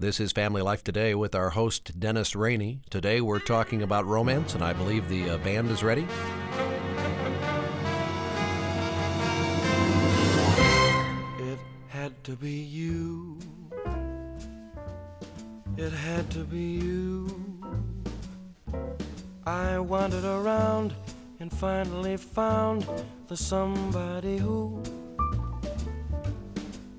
This is Family Life Today with our host, Dennis Rainey. Today we're talking about romance, and I believe the uh, band is ready. It had to be you. It had to be you. I wandered around and finally found the somebody who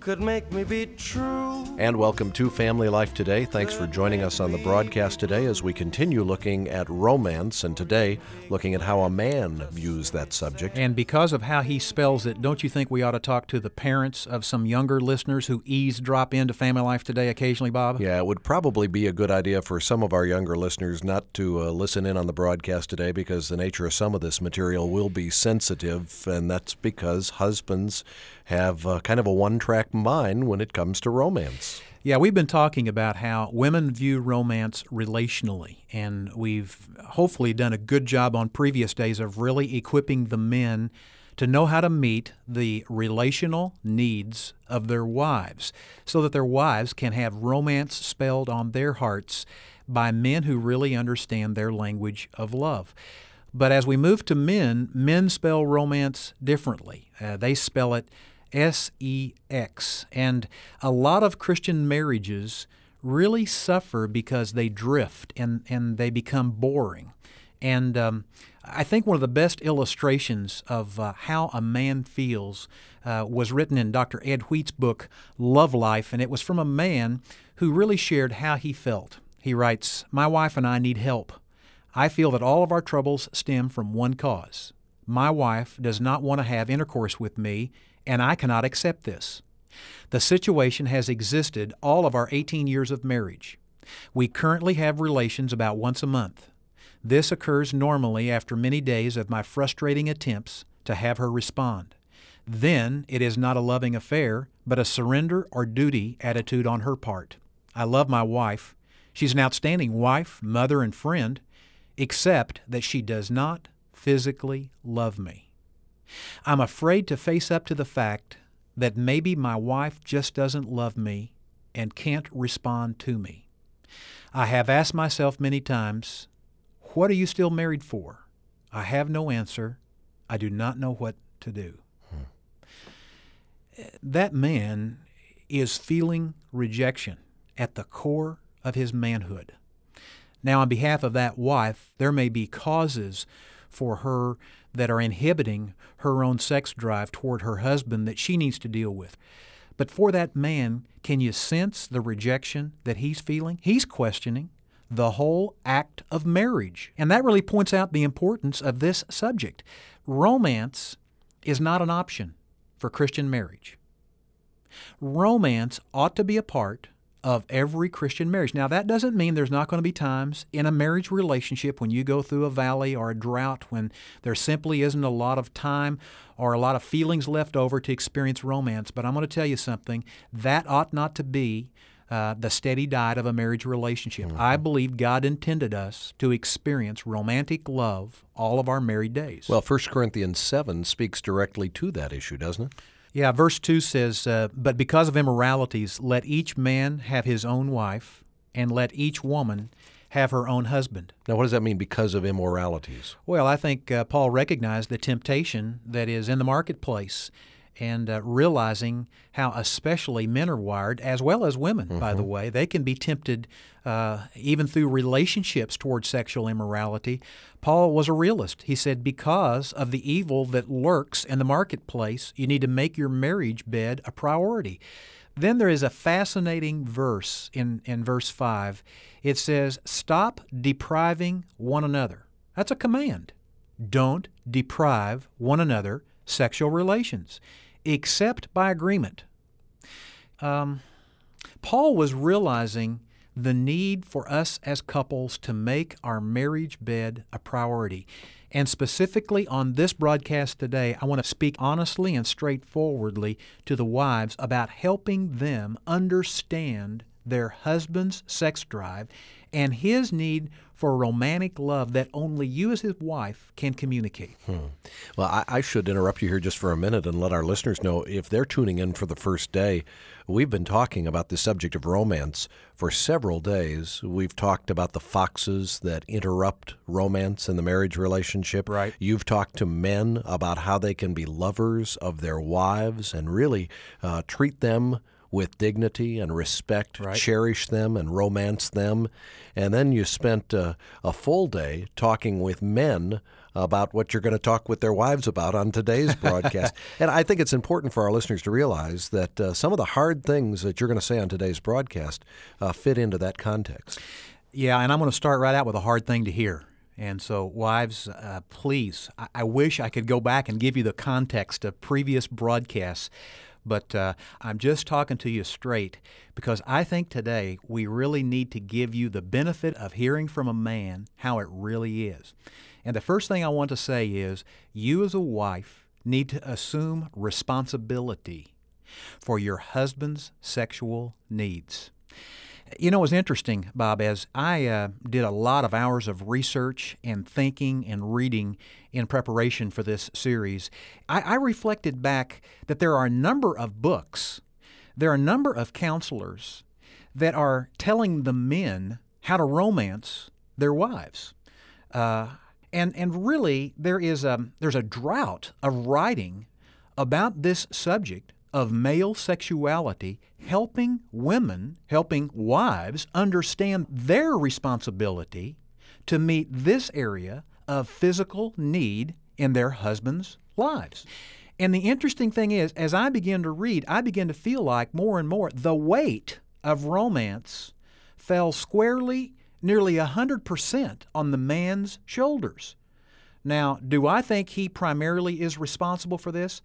could make me be true. And welcome to Family Life Today. Thanks for joining us on the broadcast today as we continue looking at romance, and today looking at how a man views that subject. And because of how he spells it, don't you think we ought to talk to the parents of some younger listeners who eavesdrop into Family Life Today occasionally, Bob? Yeah, it would probably be a good idea for some of our younger listeners not to uh, listen in on the broadcast today because the nature of some of this material will be sensitive, and that's because husbands have uh, kind of a one track mind when it comes to romance. Yeah, we've been talking about how women view romance relationally, and we've hopefully done a good job on previous days of really equipping the men to know how to meet the relational needs of their wives so that their wives can have romance spelled on their hearts by men who really understand their language of love. But as we move to men, men spell romance differently. Uh, they spell it S E X. And a lot of Christian marriages really suffer because they drift and, and they become boring. And um, I think one of the best illustrations of uh, how a man feels uh, was written in Dr. Ed Wheat's book, Love Life, and it was from a man who really shared how he felt. He writes My wife and I need help. I feel that all of our troubles stem from one cause. My wife does not want to have intercourse with me and I cannot accept this. The situation has existed all of our 18 years of marriage. We currently have relations about once a month. This occurs normally after many days of my frustrating attempts to have her respond. Then it is not a loving affair, but a surrender or duty attitude on her part. I love my wife. She's an outstanding wife, mother, and friend, except that she does not physically love me. I'm afraid to face up to the fact that maybe my wife just doesn't love me and can't respond to me. I have asked myself many times, What are you still married for? I have no answer. I do not know what to do. Hmm. That man is feeling rejection at the core of his manhood. Now, on behalf of that wife, there may be causes for her that are inhibiting her own sex drive toward her husband that she needs to deal with. But for that man, can you sense the rejection that he's feeling? He's questioning the whole act of marriage. And that really points out the importance of this subject. Romance is not an option for Christian marriage. Romance ought to be a part of every Christian marriage. Now, that doesn't mean there's not going to be times in a marriage relationship when you go through a valley or a drought when there simply isn't a lot of time or a lot of feelings left over to experience romance. But I'm going to tell you something that ought not to be uh, the steady diet of a marriage relationship. Mm-hmm. I believe God intended us to experience romantic love all of our married days. Well, 1 Corinthians 7 speaks directly to that issue, doesn't it? Yeah, verse 2 says, uh, But because of immoralities, let each man have his own wife, and let each woman have her own husband. Now, what does that mean because of immoralities? Well, I think uh, Paul recognized the temptation that is in the marketplace and uh, realizing how especially men are wired, as well as women, mm-hmm. by the mm-hmm. way. They can be tempted uh, even through relationships towards sexual immorality. Paul was a realist. He said, because of the evil that lurks in the marketplace, you need to make your marriage bed a priority. Then there is a fascinating verse in, in verse 5. It says, Stop depriving one another. That's a command. Don't deprive one another sexual relations, except by agreement. Um, Paul was realizing the need for us as couples to make our marriage bed a priority. And specifically on this broadcast today, I want to speak honestly and straightforwardly to the wives about helping them understand their husband's sex drive and his need for a romantic love that only you as his wife can communicate. Hmm. Well, I, I, should interrupt you here just for a minute and let our listeners know if they're tuning in for the first day, we've been talking about the subject of romance for several days. We've talked about the foxes that interrupt romance in the marriage relationship. Right. You've talked to men about how they can be lovers of their wives and really uh, treat them with dignity and respect, right. cherish them and romance them. And then you spent uh, a full day talking with men about what you're going to talk with their wives about on today's broadcast. and I think it's important for our listeners to realize that uh, some of the hard things that you're going to say on today's broadcast uh, fit into that context. Yeah, and I'm going to start right out with a hard thing to hear. And so, wives, uh, please, I-, I wish I could go back and give you the context of previous broadcasts but uh, I'm just talking to you straight because I think today we really need to give you the benefit of hearing from a man how it really is. And the first thing I want to say is you, as a wife, need to assume responsibility for your husband's sexual needs. You know, it was interesting, Bob, as I uh, did a lot of hours of research and thinking and reading in preparation for this series, I, I reflected back that there are a number of books, there are a number of counselors that are telling the men how to romance their wives. Uh, and, and really, there is a, there's a drought of writing about this subject of male sexuality, helping women, helping wives understand their responsibility to meet this area of physical need in their husbands' lives. And the interesting thing is, as I begin to read, I begin to feel like more and more the weight of romance fell squarely, nearly 100% on the man's shoulders. Now, do I think he primarily is responsible for this?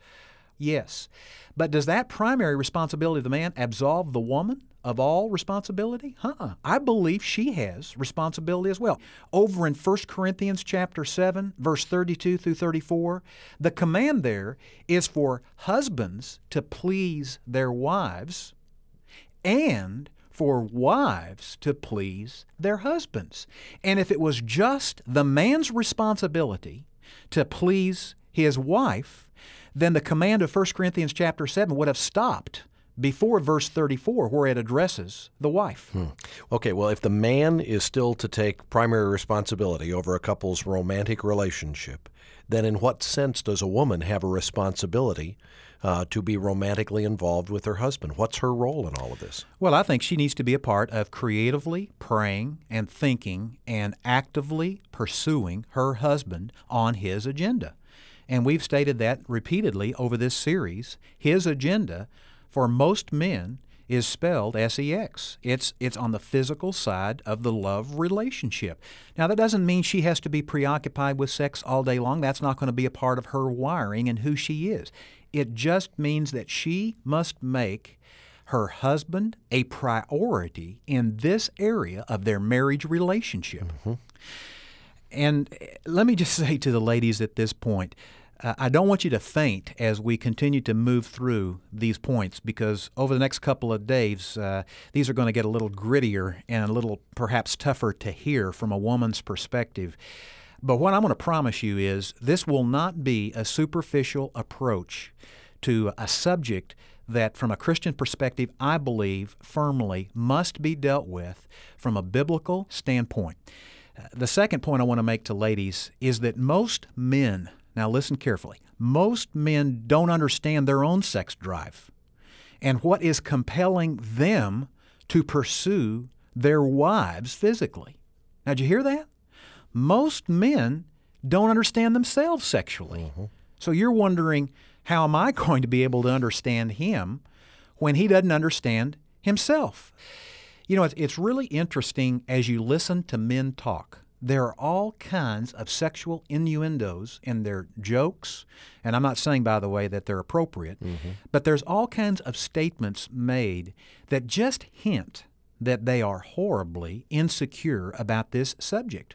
Yes. But does that primary responsibility of the man absolve the woman of all responsibility? Uh-uh. I believe she has responsibility as well. Over in 1 Corinthians chapter 7, verse 32 through 34, the command there is for husbands to please their wives and for wives to please their husbands. And if it was just the man's responsibility to please his wife, then the command of 1 Corinthians chapter 7 would have stopped before verse 34 where it addresses the wife. Hmm. Okay, well, if the man is still to take primary responsibility over a couple's romantic relationship, then in what sense does a woman have a responsibility uh, to be romantically involved with her husband? What's her role in all of this? Well, I think she needs to be a part of creatively praying and thinking and actively pursuing her husband on his agenda. And we've stated that repeatedly over this series. His agenda for most men is spelled sex. It's it's on the physical side of the love relationship. Now that doesn't mean she has to be preoccupied with sex all day long. That's not going to be a part of her wiring and who she is. It just means that she must make her husband a priority in this area of their marriage relationship. Mm-hmm. And let me just say to the ladies at this point, uh, I don't want you to faint as we continue to move through these points because over the next couple of days, uh, these are going to get a little grittier and a little perhaps tougher to hear from a woman's perspective. But what I'm going to promise you is this will not be a superficial approach to a subject that, from a Christian perspective, I believe firmly must be dealt with from a biblical standpoint. The second point I want to make to ladies is that most men, now listen carefully, most men don't understand their own sex drive and what is compelling them to pursue their wives physically. Now, did you hear that? Most men don't understand themselves sexually. Mm-hmm. So you're wondering, how am I going to be able to understand him when he doesn't understand himself? You know, it's, it's really interesting as you listen to men talk. There are all kinds of sexual innuendos in their jokes, and I'm not saying, by the way, that they're appropriate, mm-hmm. but there's all kinds of statements made that just hint that they are horribly insecure about this subject.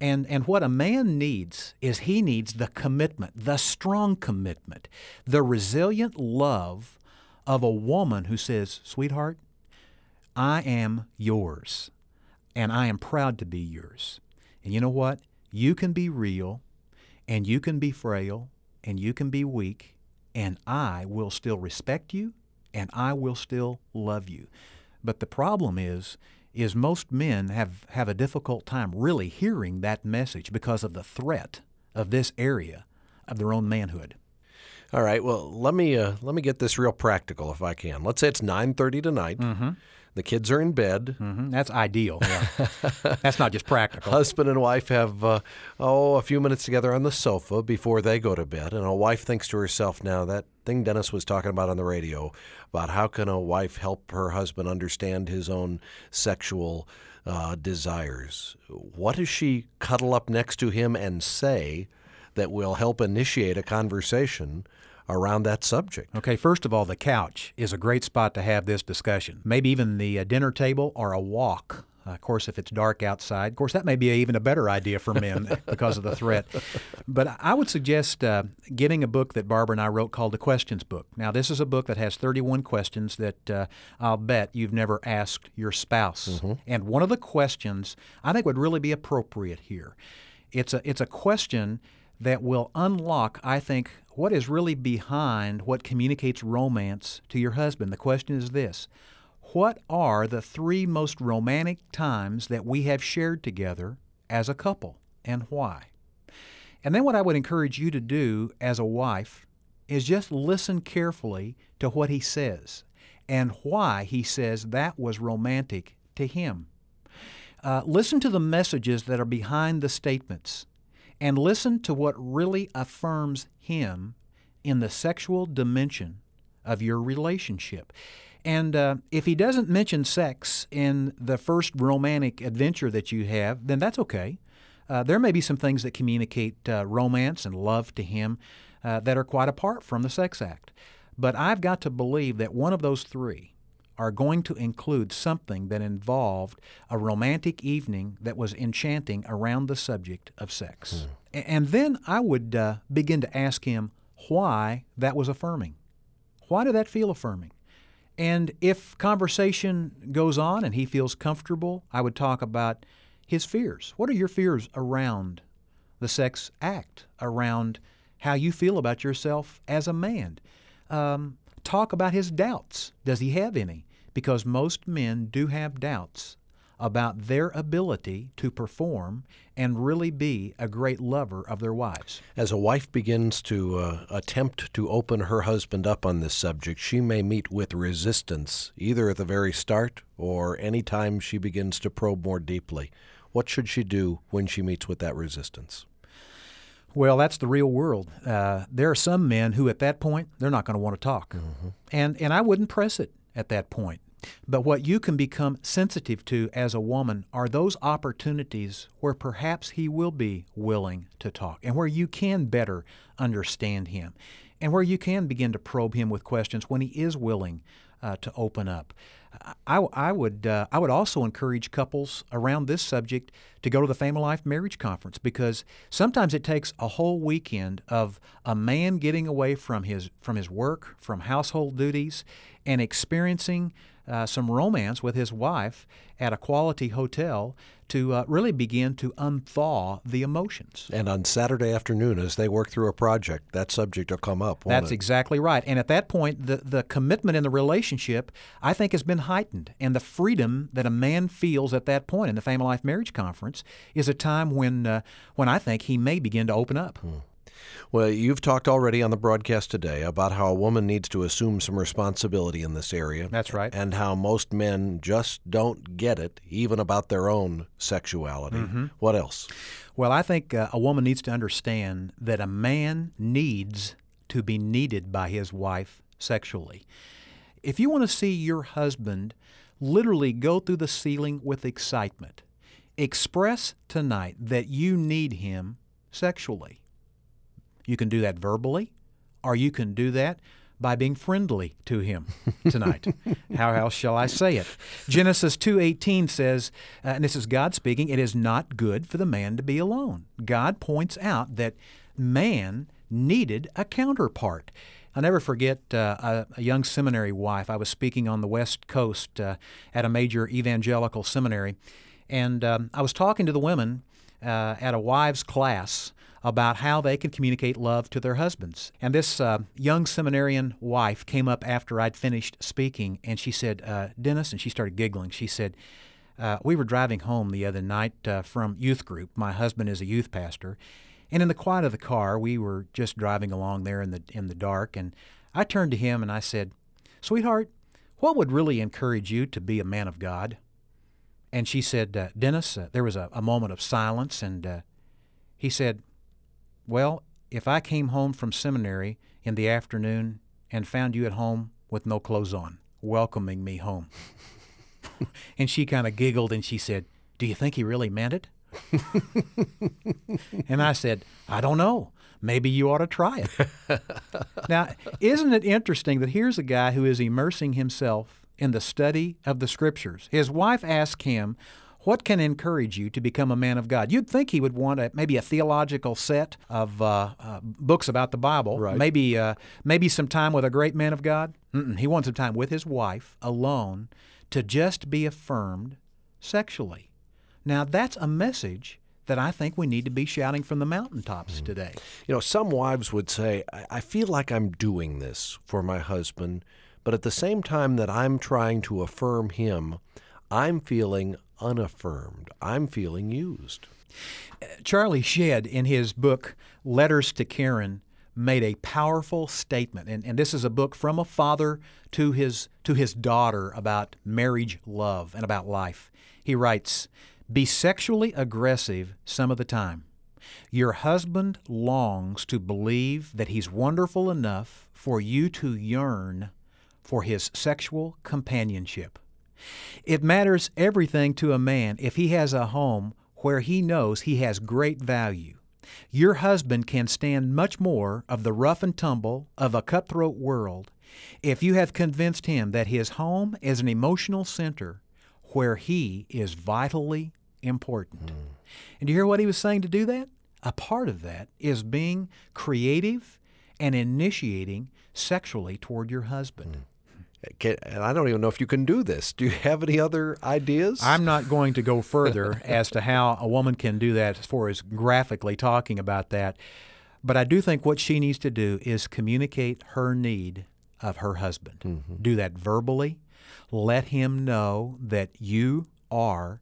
And, and what a man needs is he needs the commitment, the strong commitment, the resilient love of a woman who says, Sweetheart, I am yours, and I am proud to be yours. And you know what? You can be real, and you can be frail, and you can be weak, and I will still respect you, and I will still love you. But the problem is, is most men have, have a difficult time really hearing that message because of the threat of this area of their own manhood. All right. Well, let me uh, let me get this real practical if I can. Let's say it's nine thirty tonight. Mm-hmm. The kids are in bed. Mm-hmm. That's ideal. Yeah. That's not just practical. Husband and wife have uh, oh a few minutes together on the sofa before they go to bed, and a wife thinks to herself, "Now that thing Dennis was talking about on the radio about how can a wife help her husband understand his own sexual uh, desires? What does she cuddle up next to him and say that will help initiate a conversation?" Around that subject. Okay, first of all, the couch is a great spot to have this discussion. Maybe even the uh, dinner table or a walk. Uh, of course, if it's dark outside, of course, that may be a, even a better idea for men because of the threat. But I would suggest uh, getting a book that Barbara and I wrote called The Questions Book. Now, this is a book that has 31 questions that uh, I'll bet you've never asked your spouse. Mm-hmm. And one of the questions I think would really be appropriate here. It's a, it's a question that will unlock, I think, what is really behind what communicates romance to your husband. The question is this What are the three most romantic times that we have shared together as a couple, and why? And then, what I would encourage you to do as a wife is just listen carefully to what he says and why he says that was romantic to him. Uh, listen to the messages that are behind the statements and listen to what really affirms Him in the sexual dimension of your relationship. And uh, if He doesn't mention sex in the first romantic adventure that you have, then that's okay. Uh, there may be some things that communicate uh, romance and love to Him uh, that are quite apart from the sex act. But I've got to believe that one of those three, are going to include something that involved a romantic evening that was enchanting around the subject of sex. Hmm. And then I would uh, begin to ask him why that was affirming. Why did that feel affirming? And if conversation goes on and he feels comfortable, I would talk about his fears. What are your fears around the sex act, around how you feel about yourself as a man? Um, talk about his doubts. Does he have any? Because most men do have doubts about their ability to perform and really be a great lover of their wives. As a wife begins to uh, attempt to open her husband up on this subject, she may meet with resistance, either at the very start or any time she begins to probe more deeply. What should she do when she meets with that resistance? Well, that's the real world. Uh, there are some men who, at that point, they're not going to want to talk, mm-hmm. and and I wouldn't press it at that point. But what you can become sensitive to as a woman are those opportunities where perhaps he will be willing to talk and where you can better understand him and where you can begin to probe him with questions when he is willing uh, to open up. I, I would uh, I would also encourage couples around this subject to go to the Family Life Marriage Conference because sometimes it takes a whole weekend of a man getting away from his from his work, from household duties, and experiencing uh, some romance with his wife at a quality hotel to uh, really begin to unthaw the emotions. And on Saturday afternoon, as they work through a project, that subject will come up. That's it? exactly right. And at that point, the, the commitment in the relationship, I think, has been heightened. And the freedom that a man feels at that point in the Family Life Marriage Conference is a time when, uh, when I think he may begin to open up. Hmm. Well, you've talked already on the broadcast today about how a woman needs to assume some responsibility in this area. That's right. And how most men just don't get it, even about their own sexuality. Mm-hmm. What else? Well, I think uh, a woman needs to understand that a man needs to be needed by his wife sexually. If you want to see your husband literally go through the ceiling with excitement, express tonight that you need him sexually. You can do that verbally, or you can do that by being friendly to him tonight. How else shall I say it? Genesis 2:18 says, uh, and this is God speaking, it is not good for the man to be alone. God points out that man needed a counterpart. I'll never forget uh, a, a, young seminary wife. I was speaking on the West Coast uh, at a major evangelical seminary, and um, I was talking to the women uh, at a wives' class about how they could communicate love to their husbands. And this uh, young seminarian wife came up after I'd finished speaking, and she said, uh, Dennis, and she started giggling. She said, uh, We were driving home the other night uh, from youth group. My husband is a youth pastor. And in the quiet of the car, we were just driving along there in the, in the dark, and I turned to him and I said, Sweetheart, what would really encourage you to be a man of God? And she said, uh, Dennis, uh, there was a, a, moment of silence, and he said, Well, if I came home from seminary in the afternoon and found you at home with no clothes on, welcoming me home. and she kind of giggled and she said, Do you think he really meant it? and I said, I don't know. Maybe you ought to try it. now, isn't it interesting that here's a guy who is immersing himself in the study of the scriptures. His wife asked him, what can encourage you to become a man of God? You'd think he would want a, maybe a theological set of uh, uh, books about the Bible, right. maybe uh, maybe some time with a great man of God. Mm-mm. He wants some time with his wife alone to just be affirmed sexually. Now that's a message that I think we need to be shouting from the mountaintops mm-hmm. today. You know, some wives would say, I feel like I'm doing this for my husband but at the same time that I'm trying to affirm him, I'm feeling unaffirmed. I'm feeling used. Charlie Shedd, in his book Letters to Karen, made a powerful statement. And, and this is a book from a father to his, to his daughter about marriage love and about life. He writes Be sexually aggressive some of the time. Your husband longs to believe that he's wonderful enough for you to yearn for his sexual companionship. It matters everything to a man if he has a home where he knows he has great value. Your husband can stand much more of the rough and tumble of a cutthroat world if you have convinced him that his home is an emotional center where he is vitally important. Mm. And do you hear what he was saying to do that? A part of that is being creative and initiating sexually toward your husband. Mm. Can, and I don't even know if you can do this. Do you have any other ideas? I'm not going to go further as to how a woman can do that as far as graphically talking about that. But I do think what she needs to do is communicate her need of her husband. Mm-hmm. Do that verbally. Let him know that you are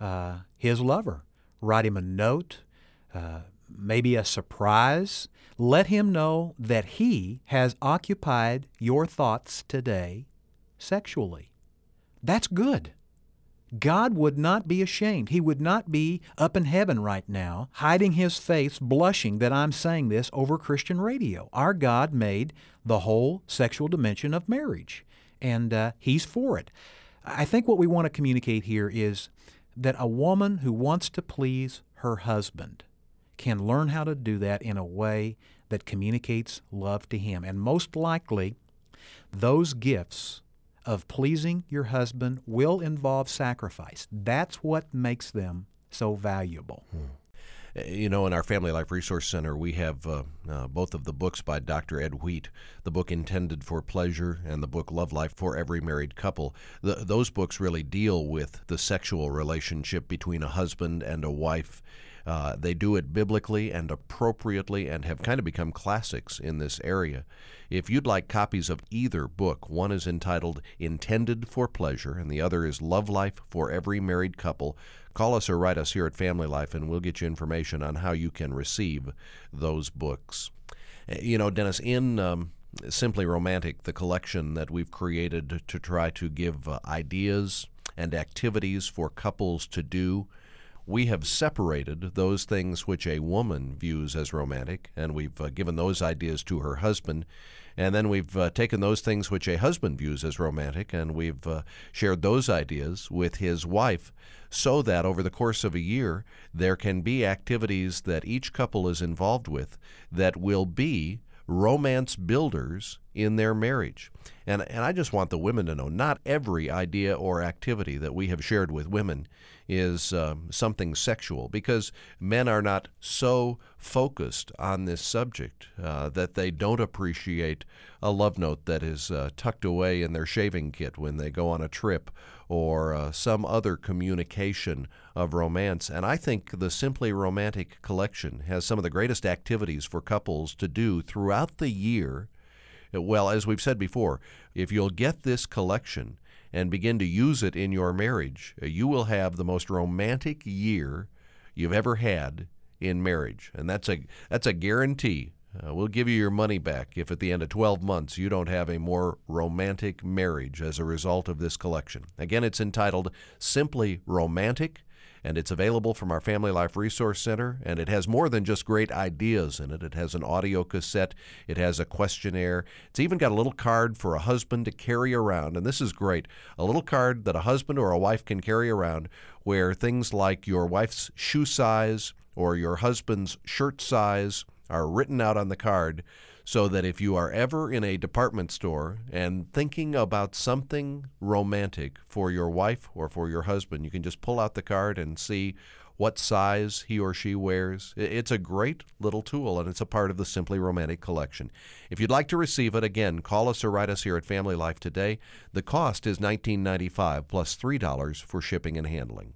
uh, his lover. Write him a note, uh, maybe a surprise let him know that he has occupied your thoughts today sexually. That's good. God would not be ashamed. He would not be up in heaven right now, hiding his face, blushing that I'm saying this over Christian radio. Our God made the whole sexual dimension of marriage, and uh, He's for it. I think what we want to communicate here is that a woman who wants to please her husband can learn how to do that in a way that communicates love to Him. And most likely, those gifts of pleasing your husband will involve sacrifice. That's what makes them so valuable. Hmm. Eh, you know, in our Family Life Resource Center, we have uh, uh, both of the books by Dr. Ed Wheat, the book Intended for Pleasure and the book Love Life for Every Married Couple. The, those books really deal with the sexual relationship between a husband and a wife uh, they do it biblically and appropriately and have kind of become classics in this area. If you'd like copies of either book, one is entitled Intended for Pleasure and the other is Love Life for Every Married Couple. Call us or write us here at Family Life and we'll get you information on how you can receive those books. Eh, you know, Dennis, in um, Simply Romantic, the collection that we've created to try to give uh, ideas and activities for couples to do we have separated those things which a woman views as romantic, and we've uh, given those ideas to her husband. And then we've uh, taken those things which a husband views as romantic, and we've uh, shared those ideas with his wife, so that over the course of a year, there can be activities that each couple is involved with that will be romance builders in their marriage. And, and I just want the women to know not every idea or activity that we have shared with women is um, something sexual because men are not so focused on this subject uh, that they don't appreciate a love note that is uh, tucked away in their shaving kit when they go on a trip or uh, some other communication of romance. And I think the Simply Romantic collection has some of the greatest activities for couples to do throughout the year. Well, as we've said before, if you'll get this collection, and begin to use it in your marriage, uh, you will have the most romantic year you've ever had in marriage. And that's a that's a guarantee. Uh, we'll give you your money back if at the end of 12 months you don't have a more romantic marriage as a result of this collection. Again, it's entitled Simply Romantic and it's available from our Family Life Resource Center. And it has more than just great ideas in it. It has an audio cassette, it has a questionnaire. It's even got a little card for a husband to carry around. And this is great a little card that a husband or a wife can carry around where things like your wife's shoe size or your husband's shirt size are written out on the card so that if you are ever in a department store and thinking about something romantic for your wife or for your husband, you can just pull out the card and see what size he or she wears. It's a great little tool and it's a part of the Simply Romantic collection. If you'd like to receive it, again, call us or write us here at Family Life today. The cost is $19.95 plus $3 for shipping and handling.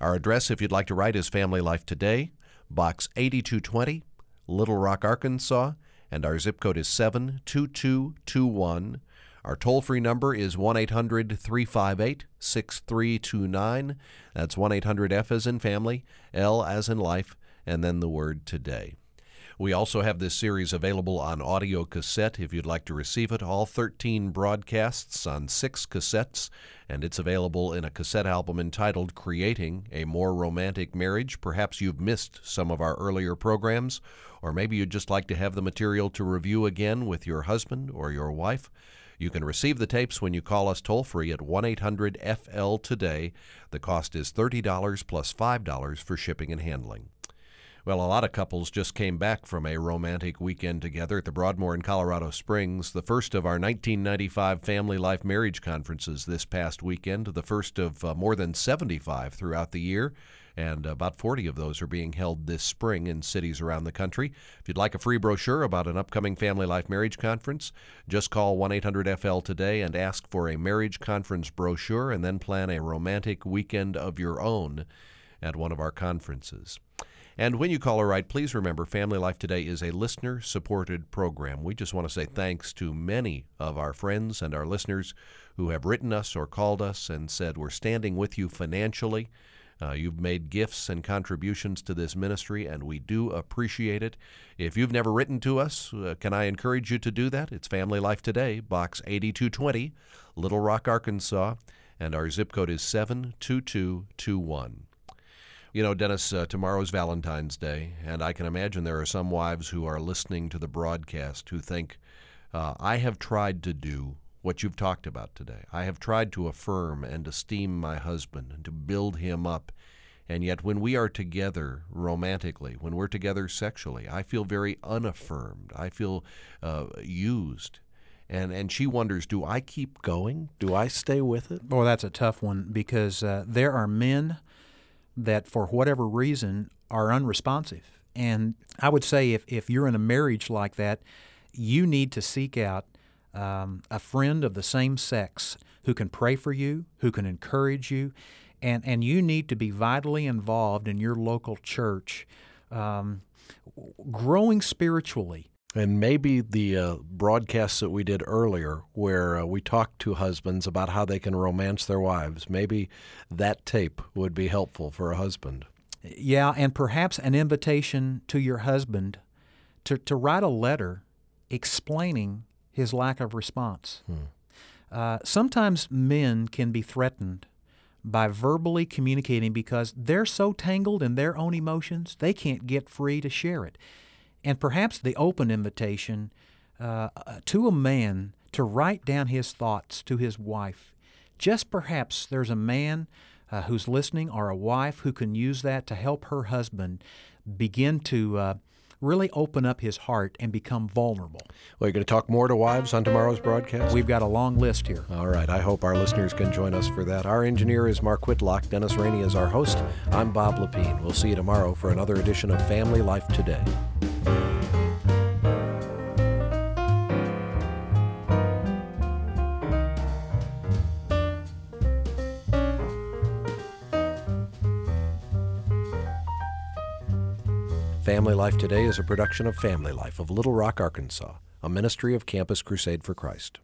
Our address, if you'd like to write, is Family Life Today, Box 8220, Little Rock, Arkansas and our zip code is 72221. Our toll free number is 1 800 358 6329. That's 1 800 F as in family, L as in life, and then the word today. We also have this series available on audio cassette if you'd like to receive it. All 13 broadcasts on six cassettes, and it's available in a cassette album entitled Creating a More Romantic Marriage. Perhaps you've missed some of our earlier programs, or maybe you'd just like to have the material to review again with your husband or your wife. You can receive the tapes when you call us toll free at 1 800 FL Today. The cost is $30 plus $5 for shipping and handling. Well, a lot of couples just came back from a romantic weekend together at the Broadmoor in Colorado Springs, the first of our 1995 Family Life Marriage Conferences this past weekend, the first of uh, more than 75 throughout the year. And about 40 of those are being held this spring in cities around the country. If you'd like a free brochure about an upcoming Family Life Marriage Conference, just call 1 800 FL today and ask for a marriage conference brochure and then plan a romantic weekend of your own at one of our conferences. And when you call or write, please remember Family Life Today is a listener supported program. We just want to say thanks to many of our friends and our listeners who have written us or called us and said, We're standing with you financially. Uh, you've made gifts and contributions to this ministry, and we do appreciate it. If you've never written to us, uh, can I encourage you to do that? It's Family Life Today, Box 8220, Little Rock, Arkansas, and our zip code is 72221. You know, Dennis, uh, tomorrow's Valentine's Day, and I can imagine there are some wives who are listening to the broadcast who think, uh, I have tried to do what you've talked about today. I have tried to affirm and esteem my husband and to build him up. And yet, when we are together romantically, when we're together sexually, I feel very unaffirmed. I feel uh, used. And, and she wonders, do I keep going? Do I stay with it? Well, that's a tough one because uh, there are men that, for whatever reason, are unresponsive. And I would say if, if you're in a marriage like that, you need to seek out um, a friend of the same sex who can pray for you, who can encourage you, and, and you need to be vitally involved in your local church, um, growing spiritually. And maybe the uh, broadcasts that we did earlier, where uh, we talked to husbands about how they can romance their wives, maybe that tape would be helpful for a husband. Yeah, and perhaps an invitation to your husband to, to write a letter explaining his lack of response. Hmm. Uh, sometimes men can be threatened by verbally communicating because they're so tangled in their own emotions, they can't get free to share it and perhaps the open invitation uh, to a man to write down his thoughts to his wife. Just perhaps there's a man uh, who's listening or a wife who can use that to help her husband begin to uh, really open up his heart and become vulnerable. Well, you're going to talk more to wives on tomorrow's broadcast? We've got a long list here. All right. I hope our listeners can join us for that. Our engineer is Mark Whitlock. Dennis Rainey is our host. I'm Bob Lepine. We'll see you tomorrow for another edition of Family Life Today. Life Today is a production of Family Life of Little Rock, Arkansas, a ministry of Campus Crusade for Christ.